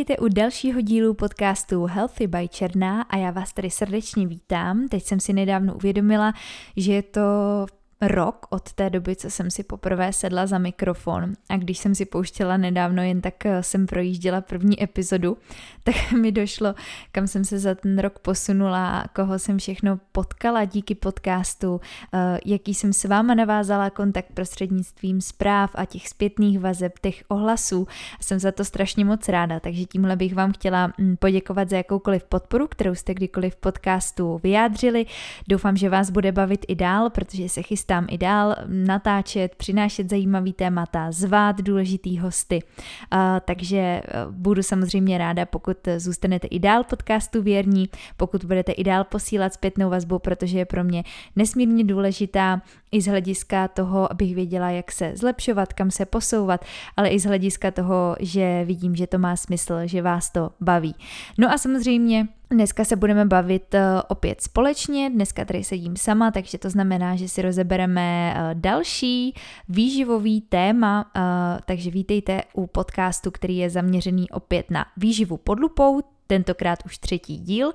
Vítejte u dalšího dílu podcastu Healthy by Černá a já vás tady srdečně vítám. Teď jsem si nedávno uvědomila, že je to rok od té doby, co jsem si poprvé sedla za mikrofon a když jsem si pouštěla nedávno, jen tak eh, jsem projížděla první epizodu, tak mi došlo, kam jsem se za ten rok posunula, koho jsem všechno potkala díky podcastu, eh, jaký jsem s váma navázala kontakt prostřednictvím zpráv a těch zpětných vazeb, těch ohlasů. Jsem za to strašně moc ráda, takže tímhle bych vám chtěla mm, poděkovat za jakoukoliv podporu, kterou jste kdykoliv v podcastu vyjádřili. Doufám, že vás bude bavit i dál, protože se chystám chystám i dál natáčet, přinášet zajímavý témata, zvát důležitý hosty. Takže e, budu samozřejmě ráda, pokud zůstanete i dál podcastu věrní, pokud budete i dál posílat zpětnou vazbu, protože je pro mě nesmírně důležitá i z hlediska toho, abych věděla, jak se zlepšovat, kam se posouvat, ale i z hlediska toho, že vidím, že to má smysl, že vás to baví. No a samozřejmě Dneska se budeme bavit eh, opět společně, dneska tady sedím sama, takže to znamená, že si rozebereme eh, další výživový téma, eh, takže vítejte u podcastu, který je zaměřený opět na výživu pod lupou, tentokrát už třetí díl.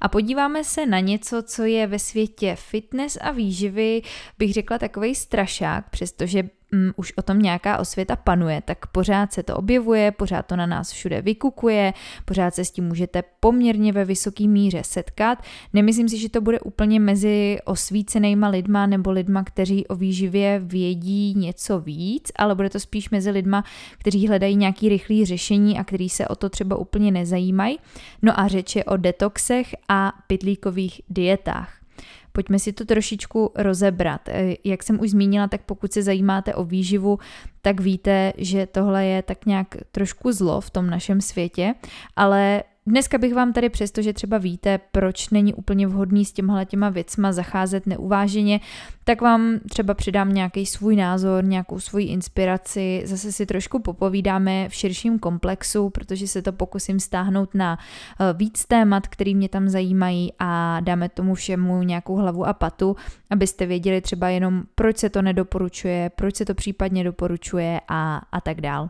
A podíváme se na něco, co je ve světě fitness a výživy, bych řekla takový strašák, přestože um, už o tom nějaká osvěta panuje, tak pořád se to objevuje, pořád to na nás všude vykukuje, pořád se s tím můžete poměrně ve vysoké míře setkat. Nemyslím si, že to bude úplně mezi osvícenýma lidma nebo lidma, kteří o výživě vědí něco víc, ale bude to spíš mezi lidma, kteří hledají nějaký rychlý řešení a kteří se o to třeba úplně nezajímají. No a řeč je o detoxech a pitlíkových dietách. Pojďme si to trošičku rozebrat. E, jak jsem už zmínila, tak pokud se zajímáte o výživu, tak víte, že tohle je tak nějak trošku zlo v tom našem světě, ale Dneska bych vám tady přesto, že třeba víte, proč není úplně vhodný s těmhle těma věcma zacházet neuváženě, tak vám třeba přidám nějaký svůj názor, nějakou svoji inspiraci, zase si trošku popovídáme v širším komplexu, protože se to pokusím stáhnout na eh, víc témat, který mě tam zajímají a dáme tomu všemu nějakou hlavu a patu, abyste věděli třeba jenom, proč se to nedoporučuje, proč se to případně doporučuje a, a tak dál.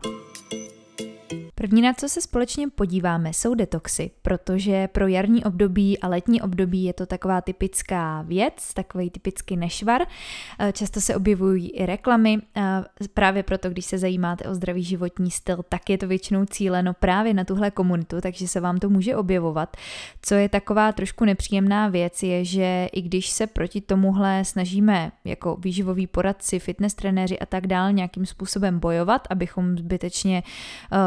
První, na co se společně podíváme, jsou detoxy, protože pro jarní období a letní období je to taková typická věc, takový typický nešvar. Eh, často se objevují i reklamy, eh, právě proto, když se zajímáte o zdravý životní styl, tak je to většinou cíleno právě na tuhle komunitu, takže se vám to může objevovat. Co je taková trošku nepříjemná věc, je, že i když se proti tomuhle snažíme jako výživoví poradci, fitness trenéři a tak dál nějakým způsobem bojovat, abychom zbytečně uh,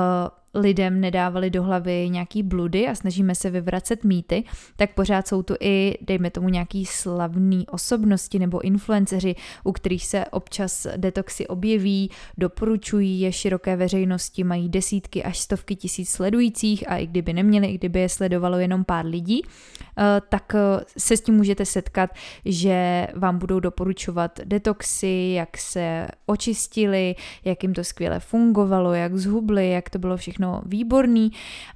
lidem nedávali do hlavy nějaký bludy a snažíme se vyvracet mýty, tak pořád jsou tu i, dejme tomu, nějaký slavný osobnosti nebo influenceři, u kterých se občas detoxy objeví, doporučují je široké veřejnosti, mají desítky až stovky tisíc sledujících a i kdyby neměli, i kdyby je sledovalo jenom pár lidí, eh, tak eh, se s tím můžete setkat, že vám budou doporučovat detoxy, jak se očistili, jak jim to skvěle fungovalo, jak zhubli, jak to bylo všechno výborný.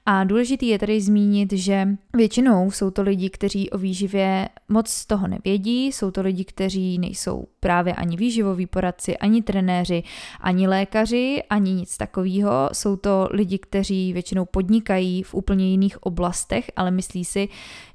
A důležitý je tady zmínit, že většinou jsou to lidi, kteří o výživě moc z toho nevědí, jsou to lidi, kteří nejsou právě ani výživoví poradci, ani trenéři, ani lékaři, ani nic takového. Jsou to lidi, kteří většinou podnikají v úplně jiných oblastech, ale myslí si,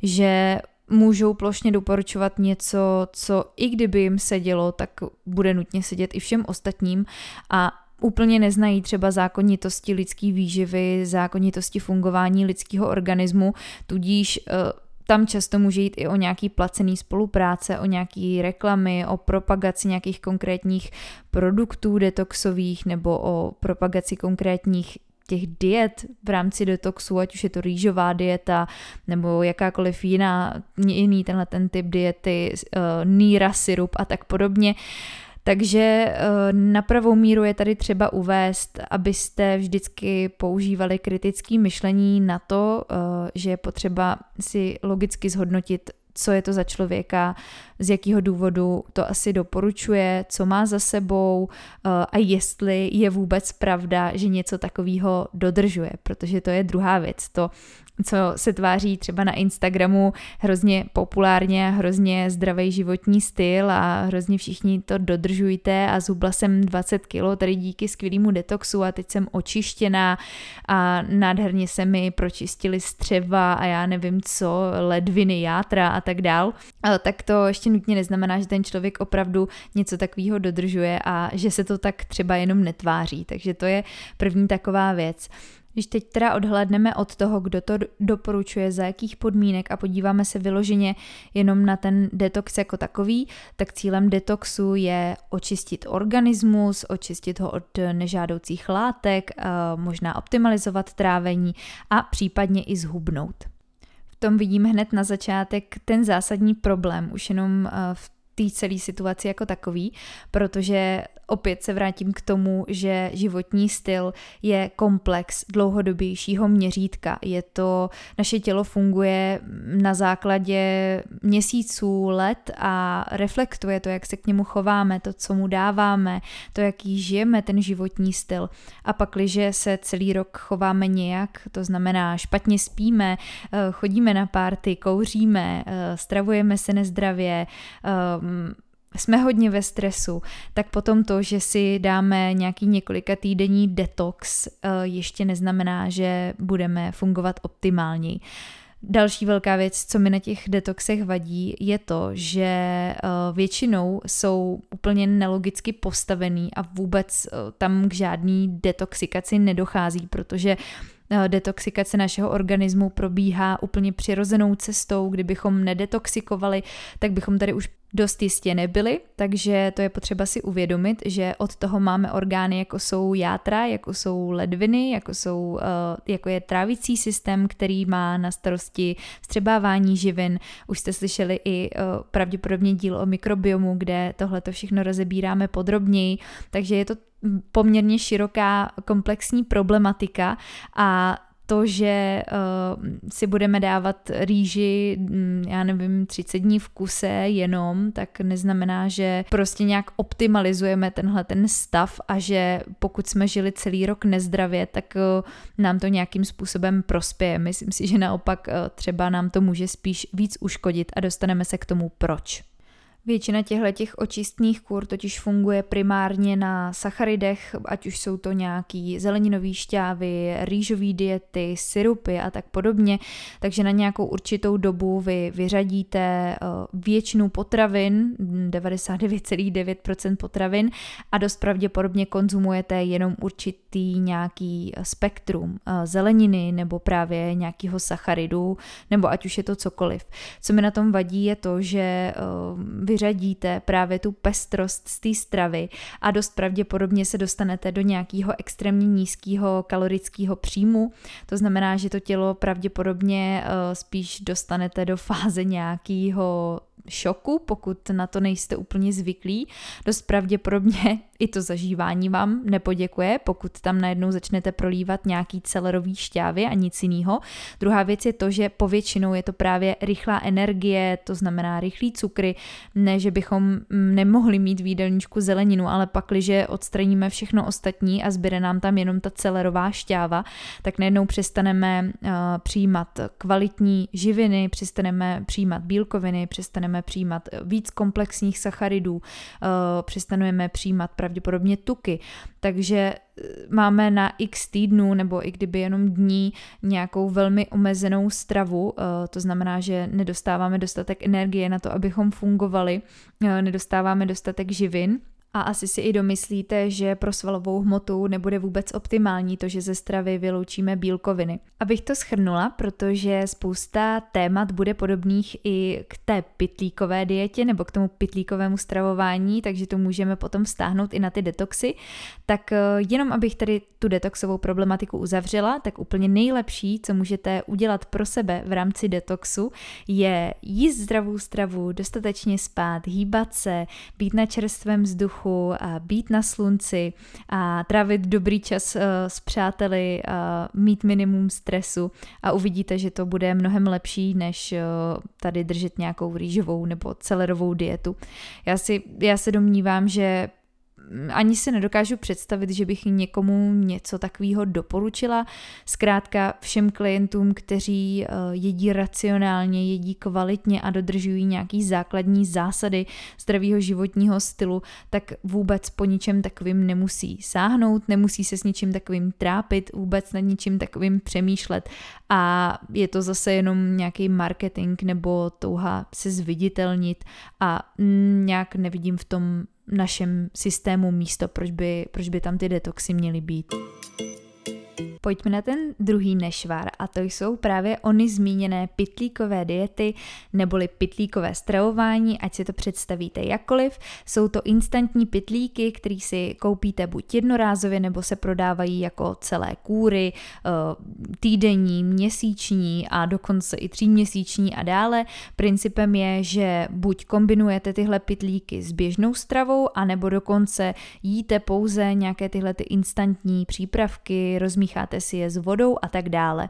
že můžou plošně doporučovat něco, co i kdyby jim sedělo, tak bude nutně sedět i všem ostatním a úplně neznají třeba zákonitosti lidské výživy, zákonitosti fungování lidského organismu, tudíž eh, tam často může jít i o nějaký placený spolupráce, o nějaký reklamy, o propagaci nějakých konkrétních produktů detoxových nebo o propagaci konkrétních těch diet v rámci detoxu, ať už je to rýžová dieta nebo jakákoliv jiná, jiný tenhle ten typ diety, uh, níra, syrup a tak podobně. Uh, takže eh, na pravou míru je tady třeba uvést, abyste vždycky používali kritické myšlení na to, eh, že je potřeba si logicky zhodnotit, co je to za člověka, z jakého důvodu to asi doporučuje, co má za sebou eh, a jestli je vůbec pravda, že něco takového dodržuje, protože to je druhá věc. To co se tváří třeba na Instagramu hrozně populárně, hrozně zdravý životní styl a hrozně všichni to dodržujte a zhubla jsem 20 kilo tady díky skvělému detoxu a teď jsem očištěná a nádherně se mi pročistili střeva a já nevím co, ledviny, játra a tak dál, tak to ještě nutně neznamená, že ten člověk opravdu něco takového dodržuje a že se to tak třeba jenom netváří. Takže to je první taková věc. Když teď teda odhledneme od toho, kdo to doporučuje, za jakých podmínek a podíváme se vyloženě jenom na ten detox jako takový, tak cílem detoxu je očistit organismus, očistit ho od nežádoucích látek, možná optimalizovat trávení a případně i zhubnout. V tom vidím hned na začátek ten zásadní problém, už jenom v té celé situaci jako takový, protože opět se vrátím k tomu, že životní styl je komplex dlouhodobějšího měřítka. Je to, naše tělo funguje na základě měsíců, let a reflektuje to, jak se k němu chováme, to, co mu dáváme, to, jaký žijeme ten životní styl. A pak, když se celý rok chováme nějak, to znamená špatně spíme, eh, chodíme na párty, kouříme, eh, stravujeme se nezdravě, eh, jsme hodně ve stresu, tak potom to, že si dáme nějaký několika týdenní detox, eh, ještě neznamená, že budeme fungovat optimálněji. Další velká věc, co mi na těch detoxech vadí, je to, že eh, většinou jsou úplně nelogicky postavený a vůbec eh, tam k žádný detoxikaci nedochází, protože detoxikace našeho organismu probíhá úplně přirozenou cestou, kdybychom nedetoxikovali, tak bychom tady už dost jistě nebyli, takže to je potřeba si uvědomit, že od toho máme orgány, jako jsou játra, jako jsou ledviny, jako, jsou, eh, jako je trávicí systém, který má na starosti střebávání živin. Už jste slyšeli i eh, pravděpodobně díl o mikrobiomu, kde tohle to všechno rozebíráme podrobněji, takže je to poměrně široká komplexní problematika a to, že uh, si budeme dávat rýži, mm, já nevím, 30 dní v kuse jenom, tak neznamená, že prostě nějak optimalizujeme tenhle ten stav a že pokud jsme žili celý rok nezdravě, tak uh, nám to nějakým způsobem prospěje. Myslím si, že naopak uh, třeba nám to může spíš víc uškodit a dostaneme se k tomu proč. Většina těchto těch očistných kur totiž funguje primárně na sacharidech, ať už jsou to nějaký zeleninový šťávy, rýžové diety, syrupy a tak podobně, takže na nějakou určitou dobu vy vyřadíte eh, většinu potravin, 99,9% potravin a dost pravděpodobně konzumujete jenom určitý nějaký spektrum eh, zeleniny nebo právě nějakého sacharidu, nebo ať už je to cokoliv. Co mi na tom vadí je to, že eh, vyřadíte právě tu pestrost z té stravy a dost pravděpodobně se dostanete do nějakého extrémně nízkého kalorického příjmu. To znamená, že to tělo pravděpodobně uh, spíš dostanete do fáze nějakého šoku, pokud na to nejste úplně zvyklí. Dost pravděpodobně i to zažívání vám nepoděkuje, pokud tam najednou začnete prolívat nějaký celerový šťávy a nic jiného. Druhá věc je to, že povětšinou je to právě rychlá energie, to znamená rychlý cukry, ne, že bychom nemohli mít v jídelníčku zeleninu, ale pak, když odstraníme všechno ostatní a zbyde nám tam jenom ta celerová šťáva, tak najednou přestaneme uh, přijímat kvalitní živiny, přestaneme přijímat bílkoviny, přestaneme přijímat víc komplexních sacharidů, uh, přestaneme přijímat pravděpodobně tuky. Takže eh, máme na x týdnů nebo i kdyby jenom dní nějakou velmi omezenou stravu, eh, to znamená, že nedostáváme dostatek energie na to, abychom fungovali, eh, nedostáváme dostatek živin a asi si i domyslíte, že pro svalovou hmotu nebude vůbec optimální to, že ze stravy vyloučíme bílkoviny. Abych to schrnula, protože spousta témat bude podobných i k té pitlíkové dietě nebo k tomu pitlíkovému stravování, takže to můžeme potom stáhnout i na ty detoxy, tak eh, jenom abych tady tu detoxovou problematiku uzavřela, tak úplně nejlepší, co můžete udělat pro sebe v rámci detoxu, je jíst zdravou stravu, dostatečně spát, hýbat se, být na čerstvém vzduchu, vzduchu, a být na slunci a trávit dobrý čas eh, s přáteli, mít minimum stresu a uvidíte, že to bude mnohem lepší, než eh, tady držet nějakou rýžovou nebo celerovou dietu. Já si, já se domnívám, že ani si nedokážu představit, že bych někomu něco takového doporučila. Zkrátka všem klientům, kteří uh, jedí racionálně, jedí kvalitně a dodržují nějaký základní zásady zdravého životního stylu, tak vůbec po ničem takovým nemusí sáhnout, nemusí se s ničím takovým trápit, vůbec nad ničím takovým přemýšlet a je to zase jenom nějaký marketing nebo touha se zviditelnit a nějak nevidím v tom našem systému místo, proč by, proč by tam ty detoxy měly být. Pojďme na ten druhý nešvar a to jsou právě ony zmíněné pitlíkové diety neboli pitlíkové stravování, ať si to představíte jakkoliv. Jsou to instantní pitlíky, které si koupíte buď jednorázově nebo se prodávají jako celé kůry, eh, týdenní, měsíční a dokonce i tříměsíční a dále. Principem je, že buď kombinujete tyhle pitlíky s běžnou stravou, anebo dokonce jíte pouze nějaké tyhle ty instantní přípravky, rozmícháte dáte si je s vodou a tak dále.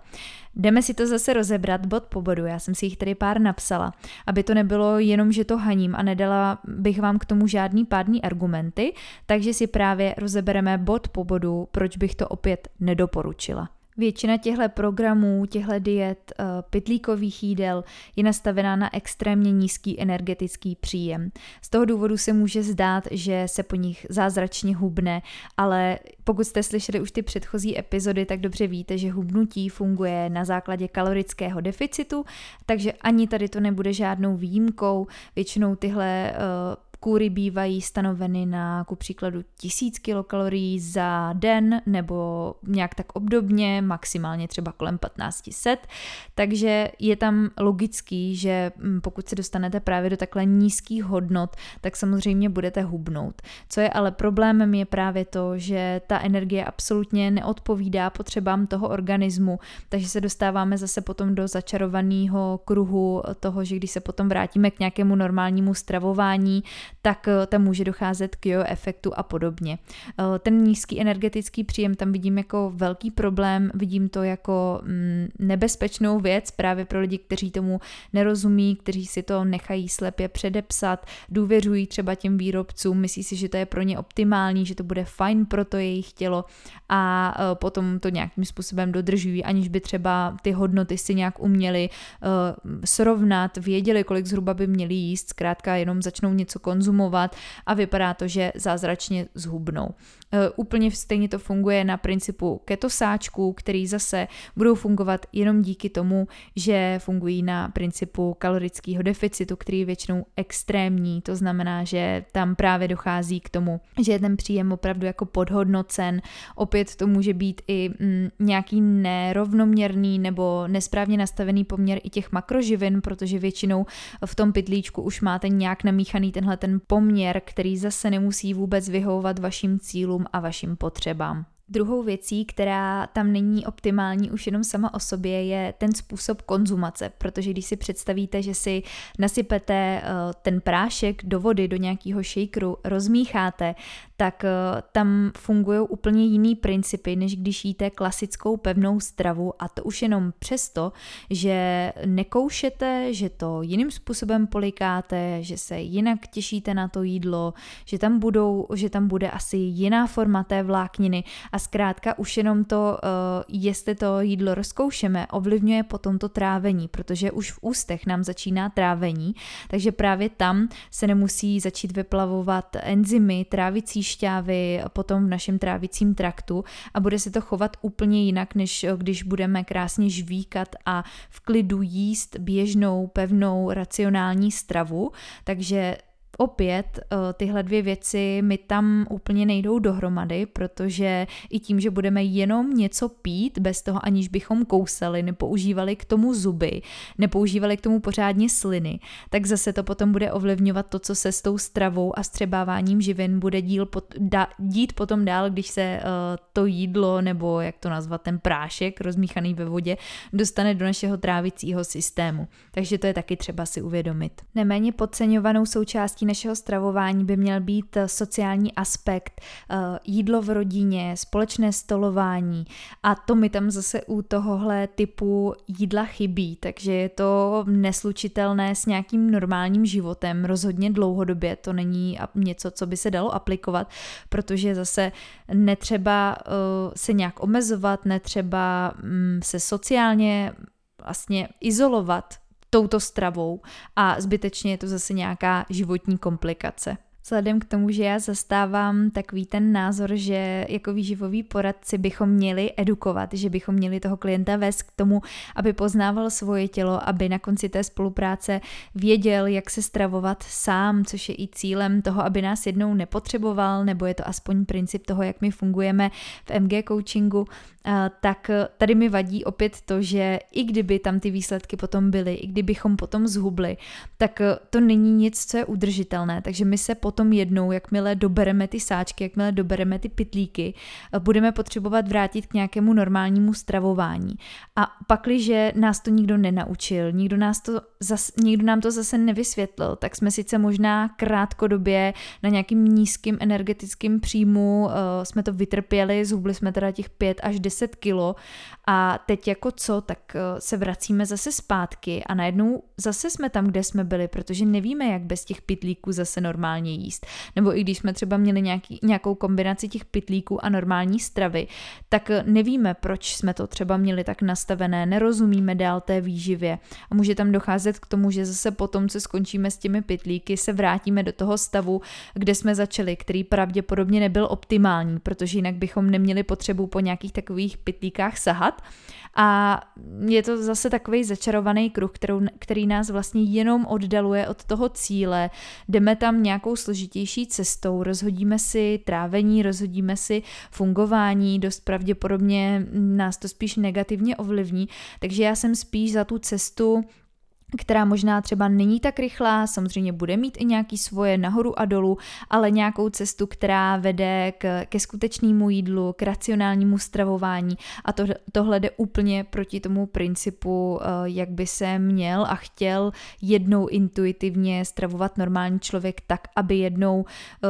Jdeme si to zase rozebrat bod po bodu, já jsem si jich tady pár napsala, aby to nebylo jenom, že to haním a nedala bych vám k tomu žádný pádný argumenty, takže si právě rozebereme bod po bodu, proč bych to opět nedoporučila. Většina těchto programů, těchto diet, eh, pytlíkových jídel je nastavená na extrémně nízký energetický příjem. Z toho důvodu se může zdát, že se po nich zázračně hubne, ale pokud jste slyšeli už ty předchozí epizody, tak dobře víte, že hubnutí funguje na základě kalorického deficitu, takže ani tady to nebude žádnou výjimkou. Většinou tyhle uh, Kůry bývají stanoveny na ku příkladu 1000 kilokalorií za den nebo nějak tak obdobně, maximálně třeba kolem 1500, takže je tam logický, že mm, pokud se dostanete právě do takhle nízkých hodnot, tak samozřejmě budete hubnout. Co je ale problémem je právě to, že ta energie absolutně neodpovídá potřebám toho organismu, takže se dostáváme zase potom do začarovaného kruhu toho, že když se potom vrátíme k nějakému normálnímu stravování, tak eh, tam může docházet k jo efektu a podobně. Eh, ten nízký energetický příjem tam vidím jako velký problém, vidím to jako mm, nebezpečnou věc právě pro lidi, kteří tomu nerozumí, kteří si to nechají slepě předepsat, důvěřují třeba těm výrobcům, myslí si, že to je pro ně optimální, že to bude fajn pro to jejich tělo a eh, potom to nějakým způsobem dodržují, aniž by třeba ty hodnoty si nějak uměli srovnat, věděli, kolik zhruba by měli jíst, zkrátka jenom začnou něco konzumovat konzumovat a vypadá to, že zázračně zhubnou. E, úplně stejně to funguje na principu ketosáčků, který zase budou fungovat jenom díky tomu, že fungují na principu kalorického deficitu, který je většinou extrémní. To znamená, že tam právě dochází k tomu, že je ten příjem opravdu jako podhodnocen. Opět to může být i mm, nějaký nerovnoměrný nebo nesprávně nastavený poměr i těch makroživin, protože většinou v tom pytlíčku už máte nějak namíchaný tenhle ten poměr, který zase nemusí vůbec vyhovovat vašim cílům a vašim potřebám. Druhou věcí, která tam není optimální už jenom sama o sobě, je ten způsob konzumace, protože když si představíte, že si nasypete eh, ten prášek do vody, do nějakého shakeru, rozmícháte, tak eh, tam fungují úplně jiný principy, než když jíte klasickou pevnou stravu a to už jenom přesto, že nekoušete, že to jiným způsobem polikáte, že se jinak těšíte na to jídlo, že tam, budou, že tam bude asi jiná forma té vlákniny. A zkrátka už jenom to, eh, jestli to jídlo rozkoušeme, ovlivňuje potom to trávení, protože už v ústech nám začíná trávení, takže právě tam se nemusí začít vyplavovat enzymy, trávicí šťávy potom v našem trávicím traktu a bude se to chovat úplně jinak, než když budeme krásně žvíkat a v klidu jíst běžnou, pevnou, racionální stravu. Takže opět eh, tyhle dvě věci mi tam úplně nejdou dohromady, protože i tím, že budeme jenom něco pít, bez toho aniž bychom kousali, nepoužívali k tomu zuby, nepoužívali k tomu pořádně sliny, tak zase to potom bude ovlivňovat to, co se s tou stravou a střebáváním živin bude díl pot, da, dít potom dál, když se uh, to jídlo, nebo jak to nazvat, ten prášek rozmíchaný ve vodě, dostane do našeho trávicího systému. Takže to je taky třeba si uvědomit. Neméně podceňovanou součástí našeho stravování by měl být sociální aspekt, jídlo v rodině, společné stolování. A to mi tam zase u tohohle typu jídla chybí, takže je to neslučitelné s nějakým normálním životem, rozhodně dlouhodobě to není něco, co by se dalo aplikovat, protože zase netřeba se nějak omezovat, netřeba mm, se sociálně vlastně izolovat touto stravou a zbytečně je to zase nějaká životní komplikace. Vzhledem k tomu, že já zastávám takový ten názor, že jako výživový poradci bychom měli edukovat, že bychom měli toho klienta vést k tomu, aby poznával svoje tělo, aby na konci té spolupráce věděl, jak se stravovat sám, což je i cílem toho, aby nás jednou nepotřeboval, nebo je to aspoň princip toho, jak my fungujeme v MG coachingu, tak tady mi vadí opět to, že i kdyby tam ty výsledky potom byly, i kdybychom potom zhubli, tak to není nic, co je udržitelné. Takže my se potom jednou, jakmile dobereme ty sáčky, jakmile dobereme ty pitlíky, budeme potřebovat vrátit k nějakému normálnímu stravování. A pakliže nás to nikdo nenaučil, nikdo, nás to zas, nikdo nám to zase nevysvětlil, tak jsme sice možná krátkodobě na nějakým nízkým energetickým příjmu uh, jsme to vytrpěli, zhubli jsme teda těch 5 až 10 kilo a teď jako co, tak uh, se vracíme zase zpátky a najednou zase jsme tam, kde jsme byli, protože nevíme, jak bez těch pitlíků zase normálně jíst. Nebo i když jsme třeba měli nějaký, nějakou kombinaci těch pitlíků a normální stravy, tak nevíme, proč jsme to třeba měli tak nastavené, nerozumíme dál té výživě a může tam docházet k tomu, že zase potom, co skončíme s těmi pitlíky, se vrátíme do toho stavu, kde jsme začali, který pravděpodobně nebyl optimální, protože jinak bychom neměli potřebu po nějakých takových pitlíkách sahat a je to zase takový začarovaný kruh, kterou, který nás vlastně jenom oddaluje od toho cíle. Jdeme tam nějakou složitější cestou, rozhodíme si trávení, rozhodíme si fungování, dost pravděpodobně nás to spíš negativně ovlivní. Takže já jsem spíš za tu cestu která možná třeba není tak rychlá, samozřejmě bude mít i nějaký svoje nahoru a dolů, ale nějakou cestu, která vede k, ke skutečnému jídlu, k racionálnímu stravování. A to, tohle jde úplně proti tomu principu, eh, jak by se měl a chtěl jednou intuitivně stravovat normální člověk tak, aby jednou eh,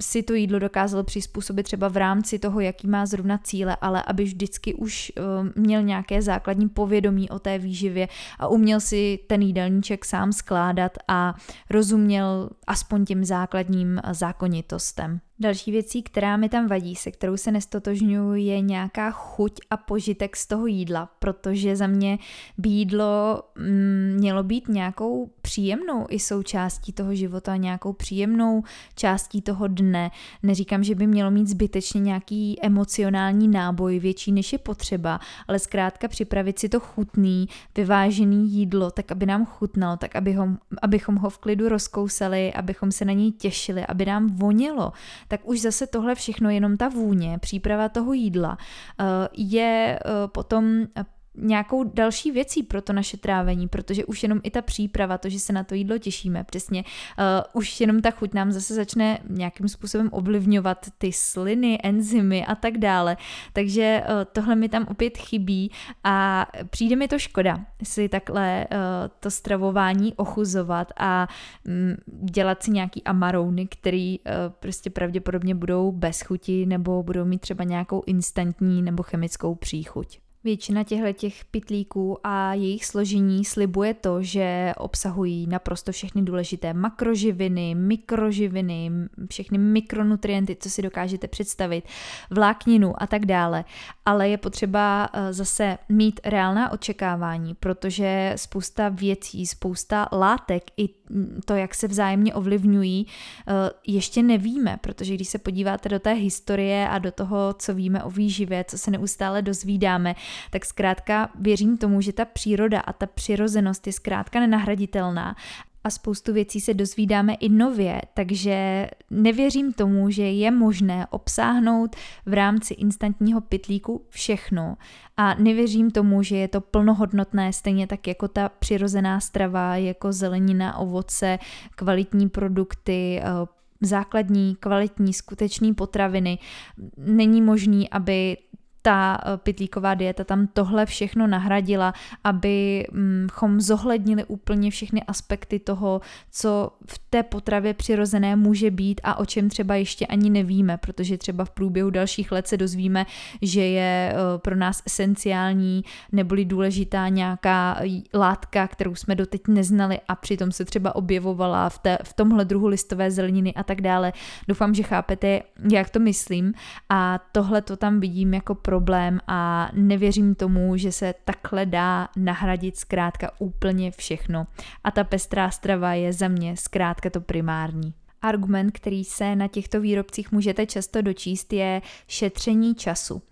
si to jídlo dokázal přizpůsobit třeba v rámci toho, jaký má zrovna cíle, ale aby vždycky už eh, měl nějaké základní povědomí o té výživě a uměl si ten jídelníček sám skládat a rozuměl aspoň těm základním zákonitostem. Další věcí, která mi tam vadí, se kterou se nestotožňuji, je nějaká chuť a požitek z toho jídla, protože za mě by jídlo mm, mělo být nějakou příjemnou i součástí toho života, nějakou příjemnou částí toho dne. Neříkám, že by mělo mít zbytečně nějaký emocionální náboj větší, než je potřeba, ale zkrátka připravit si to chutný, vyvážený jídlo, tak aby nám chutnalo, tak aby ho, abychom ho v klidu rozkousali, abychom se na něj těšili, aby nám vonělo tak už zase tohle všechno, jenom ta vůně, příprava toho jídla, eh, je eh, potom nějakou další věcí pro to naše trávení, protože už jenom i ta příprava, to, že se na to jídlo těšíme, přesně, uh, už jenom ta chuť nám zase začne nějakým způsobem ovlivňovat ty sliny, enzymy a tak dále. Takže uh, tohle mi tam opět chybí a přijde mi to škoda si takhle uh, to stravování ochuzovat a um, dělat si nějaký amarouny, který uh, prostě pravděpodobně budou bez chuti nebo budou mít třeba nějakou instantní nebo chemickou příchuť. Většina těchto těch pitlíků a jejich složení slibuje to, že obsahují naprosto všechny důležité makroživiny, mikroživiny, všechny mikronutrienty, co si dokážete představit, vlákninu a tak dále. Ale je potřeba eh, zase mít reálná očekávání, protože spousta věcí, spousta látek i to, jak se vzájemně ovlivňují, eh, ještě nevíme, protože když se podíváte do té historie a do toho, co víme o výživě, co se neustále dozvídáme, tak zkrátka věřím tomu, že ta příroda a ta přirozenost je zkrátka nenahraditelná a spoustu věcí se dozvídáme i nově, takže nevěřím tomu, že je možné obsáhnout v rámci instantního pitlíku všechno a nevěřím tomu, že je to plnohodnotné, stejně tak jako ta přirozená strava, jako zelenina, ovoce, kvalitní produkty, eh, základní, kvalitní, skutečný potraviny. Není možný, aby ta eh, pitlíková dieta tam tohle všechno nahradila, abychom zohlednili úplně všechny aspekty toho, co v té potravě přirozené může být a o čem třeba ještě ani nevíme, protože třeba v průběhu dalších let se dozvíme, že je eh, pro nás esenciální neboli důležitá nějaká látka, kterou jsme doteď neznali a přitom se třeba objevovala v, té, v tomhle druhu listové zeleniny a tak dále. Doufám, že chápete, jak to myslím a tohle to tam vidím jako problém a nevěřím tomu, že se takhle dá nahradit zkrátka úplně všechno. A ta pestrá strava je za mě zkrátka to primární. Argument, který se na těchto výrobcích můžete často dočíst, je šetření času.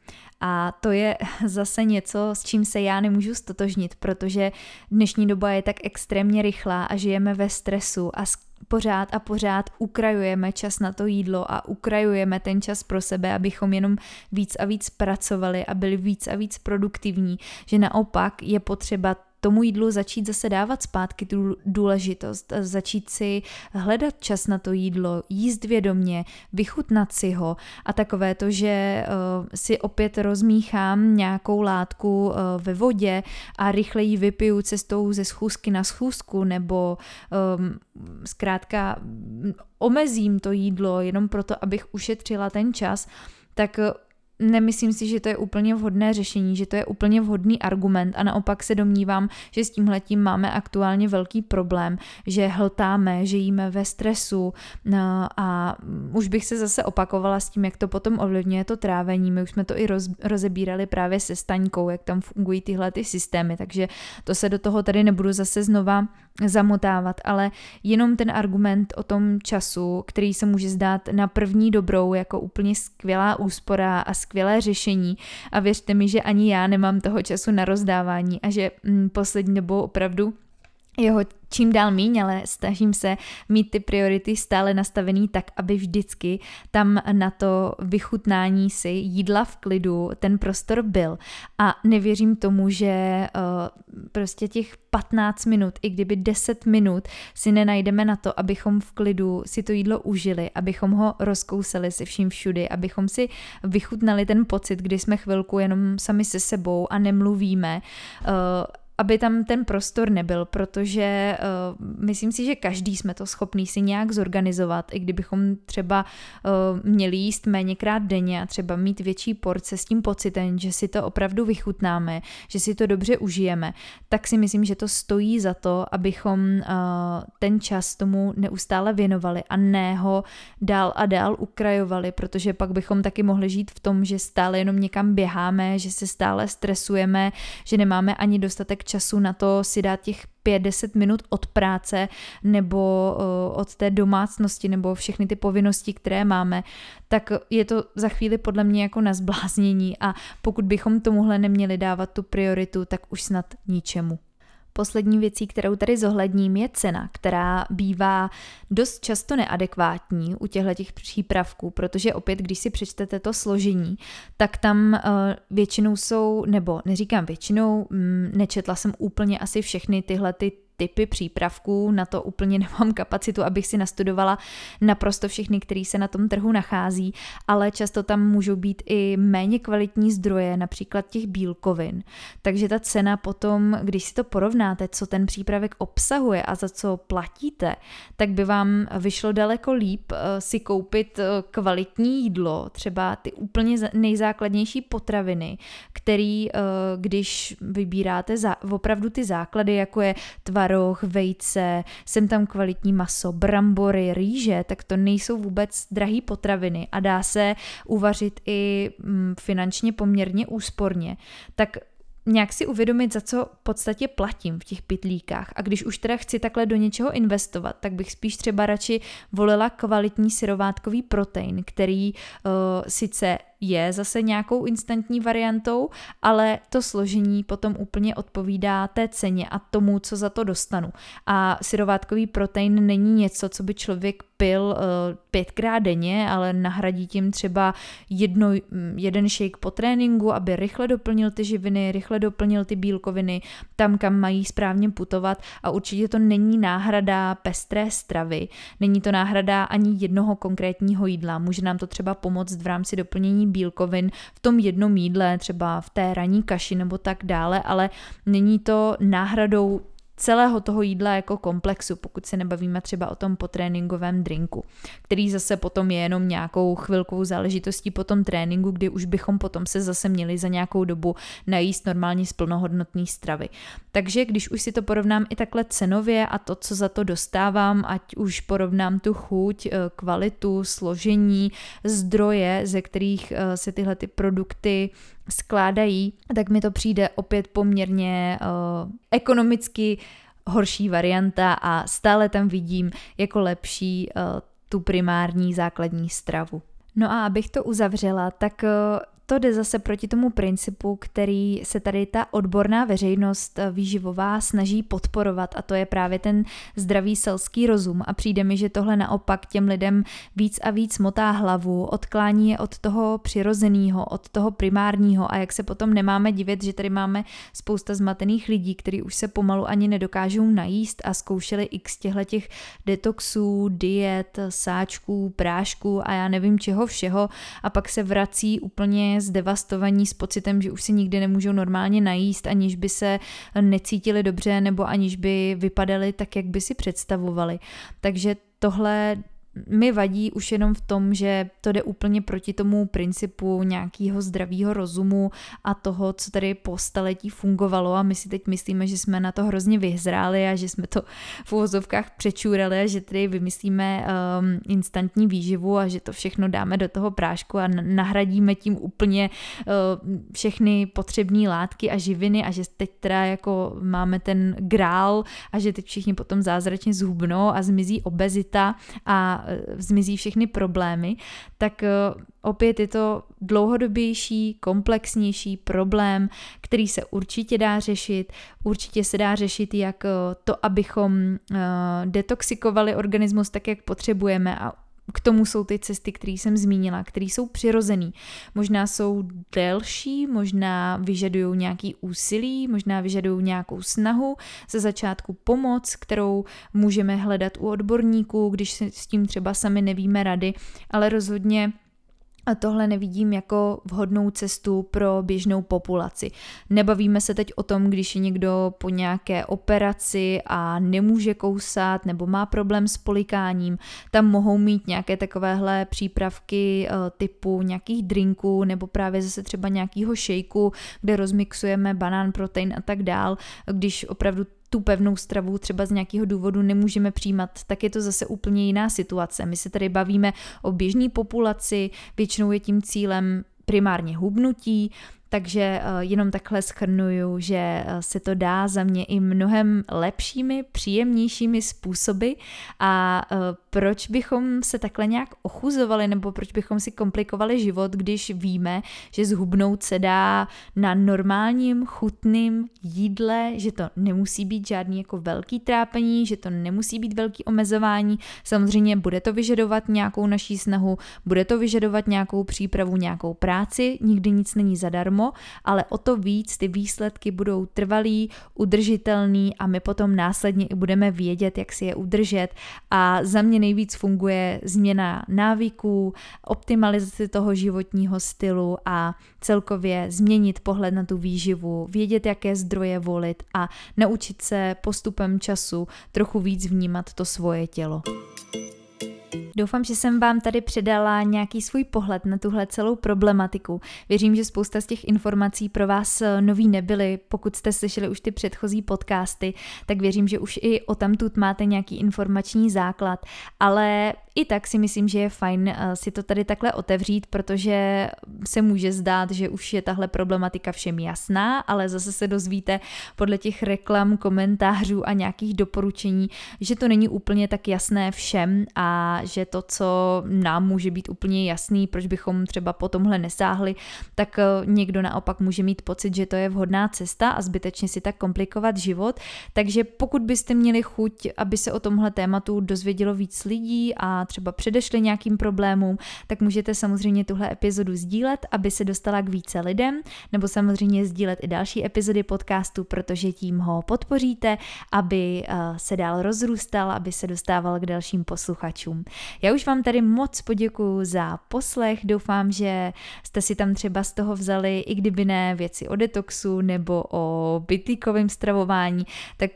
A to je zase něco, s čím se já nemůžu stotožnit, protože dnešní doba je tak extrémně rychlá a žijeme ve stresu a pořád a pořád ukrajujeme čas na to jídlo a ukrajujeme ten čas pro sebe, abychom jenom víc a víc pracovali a byli víc a víc produktivní, že naopak je potřeba tomu jídlu začít zase dávat zpátky tu důležitost, začít si hledat čas na to jídlo, jíst vědomě, vychutnat si ho. A takové to, že uh, si opět rozmíchám nějakou látku uh, ve vodě a rychle ji vypiju cestou ze schůzky na schůzku nebo um, zkrátka omezím to jídlo jenom proto, abych ušetřila ten čas, tak nemyslím si, že to je úplně vhodné řešení, že to je úplně vhodný argument a naopak se domnívám, že s tímhletím máme aktuálně velký problém, že hltáme, že jíme ve stresu no, a už bych se zase opakovala s tím, jak to potom ovlivňuje to trávení. My už jsme to i roz, rozebírali právě se staňkou, jak tam fungují tyhle ty systémy, takže to se do toho tady nebudu zase znova zamotávat, ale jenom ten argument o tom času, který se může zdát na první dobrou jako úplně skvělá úspora a skvělé řešení. A věřte mi, že ani já nemám toho času na rozdávání a že mm, poslední dobou opravdu jeho čím dál míň, ale snažím se mít ty priority stále nastavený tak, aby vždycky tam na to vychutnání si jídla v klidu ten prostor byl. A nevěřím tomu, že uh, prostě těch 15 minut, i kdyby 10 minut si nenajdeme na to, abychom v klidu si to jídlo užili, abychom ho rozkousali se vším všudy, abychom si vychutnali ten pocit, kdy jsme chvilku jenom sami se sebou a nemluvíme. Uh, aby tam ten prostor nebyl, protože uh, myslím si, že každý jsme to schopný si nějak zorganizovat, i kdybychom třeba uh, měli jíst méněkrát denně a třeba mít větší porce s tím pocitem, že si to opravdu vychutnáme, že si to dobře užijeme, tak si myslím, že to stojí za to, abychom uh, ten čas tomu neustále věnovali a ne ho dál a dál ukrajovali, protože pak bychom taky mohli žít v tom, že stále jenom někam běháme, že se stále stresujeme, že nemáme ani dostatek času na to si dát těch 5-10 minut od práce nebo uh, od té domácnosti nebo všechny ty povinnosti, které máme, tak je to za chvíli podle mě jako na zbláznění a pokud bychom tomuhle neměli dávat tu prioritu, tak už snad ničemu. Poslední věcí, kterou tady zohledním, je cena, která bývá dost často neadekvátní u těchto těch přípravků, protože opět, když si přečtete to složení, tak tam uh, většinou jsou, nebo neříkám většinou, mm, nečetla jsem úplně asi všechny tyhle ty typy přípravků, na to úplně nemám kapacitu, abych si nastudovala naprosto všechny, který se na tom trhu nachází, ale často tam můžou být i méně kvalitní zdroje, například těch bílkovin. Takže ta cena potom, když si to porovnáte, co ten přípravek obsahuje a za co platíte, tak by vám vyšlo daleko líp eh, si koupit eh, kvalitní jídlo, třeba ty úplně nejzákladnější potraviny, který, eh, když vybíráte opravdu ty základy, jako je tvar tvaroh, vejce, sem tam kvalitní maso, brambory, rýže, tak to nejsou vůbec drahé potraviny a dá se uvařit i mm, finančně poměrně úsporně. Tak nějak si uvědomit, za co v podstatě platím v těch pitlíkách. A když už teda chci takhle do něčeho investovat, tak bych spíš třeba radši volila kvalitní syrovátkový protein, který uh, sice je zase nějakou instantní variantou, ale to složení potom úplně odpovídá té ceně a tomu, co za to dostanu. A syrovátkový protein není něco, co by člověk pil pětkrát denně, ale nahradí tím třeba jedno, jeden shake po tréninku, aby rychle doplnil ty živiny, rychle doplnil ty bílkoviny tam, kam mají správně putovat a určitě to není náhrada pestré stravy, není to náhrada ani jednoho konkrétního jídla. Může nám to třeba pomoct v rámci doplnění bílkovin v tom jednom jídle, třeba v té ranní kaši nebo tak dále, ale není to náhradou celého toho jídla jako komplexu, pokud se nebavíme třeba o tom potréninkovém drinku, který zase potom je jenom nějakou chvilkovou záležitostí po tom tréninku, kdy už bychom potom se zase měli za nějakou dobu najíst normálně z plnohodnotné stravy. Takže když už si to porovnám i takhle cenově a to, co za to dostávám, ať už porovnám tu chuť, eh, kvalitu, složení, zdroje, ze kterých eh, se tyhle ty produkty skládají, tak mi to přijde opět poměrně uh, ekonomicky horší varianta a stále tam vidím jako lepší uh, tu primární základní stravu. No a abych to uzavřela, tak uh, to jde zase proti tomu principu, který se tady ta odborná veřejnost eh, výživová snaží podporovat a to je právě ten zdravý selský rozum. A přijde mi, že tohle naopak těm lidem víc a víc motá hlavu, odklání je od toho přirozeného, od toho primárního. A jak se potom nemáme divit, že tady máme spousta zmatených lidí, kteří už se pomalu ani nedokážou najíst a zkoušeli x těchto těch detoxů, diet, sáčků, prášků a já nevím čeho všeho. A pak se vrací úplně zdevastovaní s pocitem, že už si nikdy nemůžou normálně najíst, aniž by se necítili dobře nebo aniž by vypadali tak, jak by si představovali. Takže tohle mi vadí už jenom v tom, že to jde úplně proti tomu principu nějakého zdravého rozumu a toho, co tady po staletí fungovalo. A my si teď myslíme, že jsme na to hrozně vyhzráli a že jsme to v uvozovkách přečůrali a že tady vymyslíme um, instantní výživu a že to všechno dáme do toho prášku a nahradíme tím úplně uh, všechny potřebné látky a živiny a že teď teda jako máme ten grál a že teď všichni potom zázračně zhubnou a zmizí obezita a Eh, zmizí všechny problémy, tak eh, opět je to dlouhodobější, komplexnější problém, který se určitě dá řešit. Určitě se dá řešit jak eh, to, abychom detoxikovali organismus tak, jak potřebujeme a k tomu jsou ty cesty, které jsem zmínila, které jsou přirozený. Možná jsou delší, možná vyžadují nějaký úsilí, možná vyžadují nějakou snahu, ze začátku pomoc, kterou můžeme hledat u odborníků, když se s tím třeba sami nevíme rady, ale rozhodně a tohle nevidím jako vhodnou cestu pro běžnou populaci. Nebavíme se teď o tom, když je někdo po nějaké operaci a nemůže kousat nebo má problém s polikáním, tam mohou mít nějaké takovéhle přípravky eh, typu nějakých drinků nebo právě zase třeba nějakého šejku, kde rozmixujeme banán, protein a tak dál, když opravdu tu pevnou stravu třeba z nějakého důvodu nemůžeme přijímat, tak je to zase úplně jiná situace. My se tady bavíme o běžné populaci, většinou je tím cílem primárně hubnutí, takže eh, jenom takhle schrnuju, že eh, se to dá za mě i mnohem lepšími, příjemnějšími způsoby a eh, proč bychom se takhle nějak ochuzovali nebo proč bychom si komplikovali život, když víme, že zhubnout se dá na normálním, chutným jídle, že to nemusí být žádný jako velký trápení, že to nemusí být velký omezování. Samozřejmě bude to vyžadovat nějakou naší snahu, bude to vyžadovat nějakou přípravu, nějakou práci, nikdy nic není zadarmo, ale o to víc ty výsledky budou trvalý, udržitelný a my potom následně i budeme vědět, jak si je udržet a za mě nejvíc funguje změna návyků, optimalizace toho životního stylu a celkově změnit pohled na tu výživu, vědět, jaké zdroje volit a naučit se postupem času trochu víc vnímat to svoje tělo. Doufám, že jsem vám tady předala nějaký svůj pohled na tuhle celou problematiku. Věřím, že spousta z těch informací pro vás eh, nový nebyly. Pokud jste slyšeli už ty předchozí podcasty, tak věřím, že už i o tamtud máte nějaký informační základ. Ale i tak si myslím, že je fajn eh, si to tady takhle otevřít, protože se může zdát, že už je tahle problematika všem jasná, ale zase se dozvíte podle těch reklam, komentářů a nějakých doporučení, že to není úplně tak jasné všem a že to, co nám může být úplně jasný, proč bychom třeba po tomhle nesáhli, tak eh, někdo naopak může mít pocit, že to je vhodná cesta a zbytečně si tak komplikovat život. Takže pokud byste měli chuť, aby se o tomhle tématu dozvědělo víc lidí a třeba předešli nějakým problémům, tak můžete samozřejmě tuhle epizodu sdílet, aby se dostala k více lidem, nebo samozřejmě sdílet i další epizody podcastu, protože tím ho podpoříte, aby eh, se dál rozrůstal, aby se dostával k dalším posluchačům. Já už vám tady moc poděkuju za poslech, doufám, že jste si tam třeba z toho vzali, i kdyby ne věci o detoxu nebo o bytýkovém stravování, tak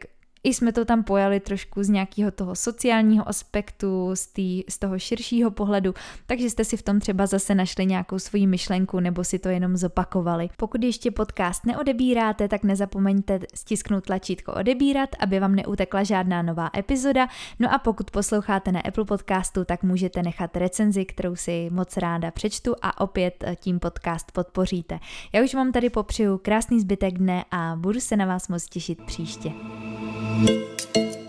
i jsme to tam pojali trošku z nějakého toho sociálního aspektu, z, tý, z toho širšího pohledu, takže jste si v tom třeba zase našli nějakou svoji myšlenku nebo si to jenom zopakovali. Pokud ještě podcast neodebíráte, tak nezapomeňte stisknout tlačítko odebírat, aby vám neutekla žádná nová epizoda. No a pokud posloucháte na Apple podcastu, tak můžete nechat recenzi, kterou si moc ráda přečtu a opět tím podcast podpoříte. Já už vám tady popřeju krásný zbytek dne a budu se na vás moc těšit příště. Música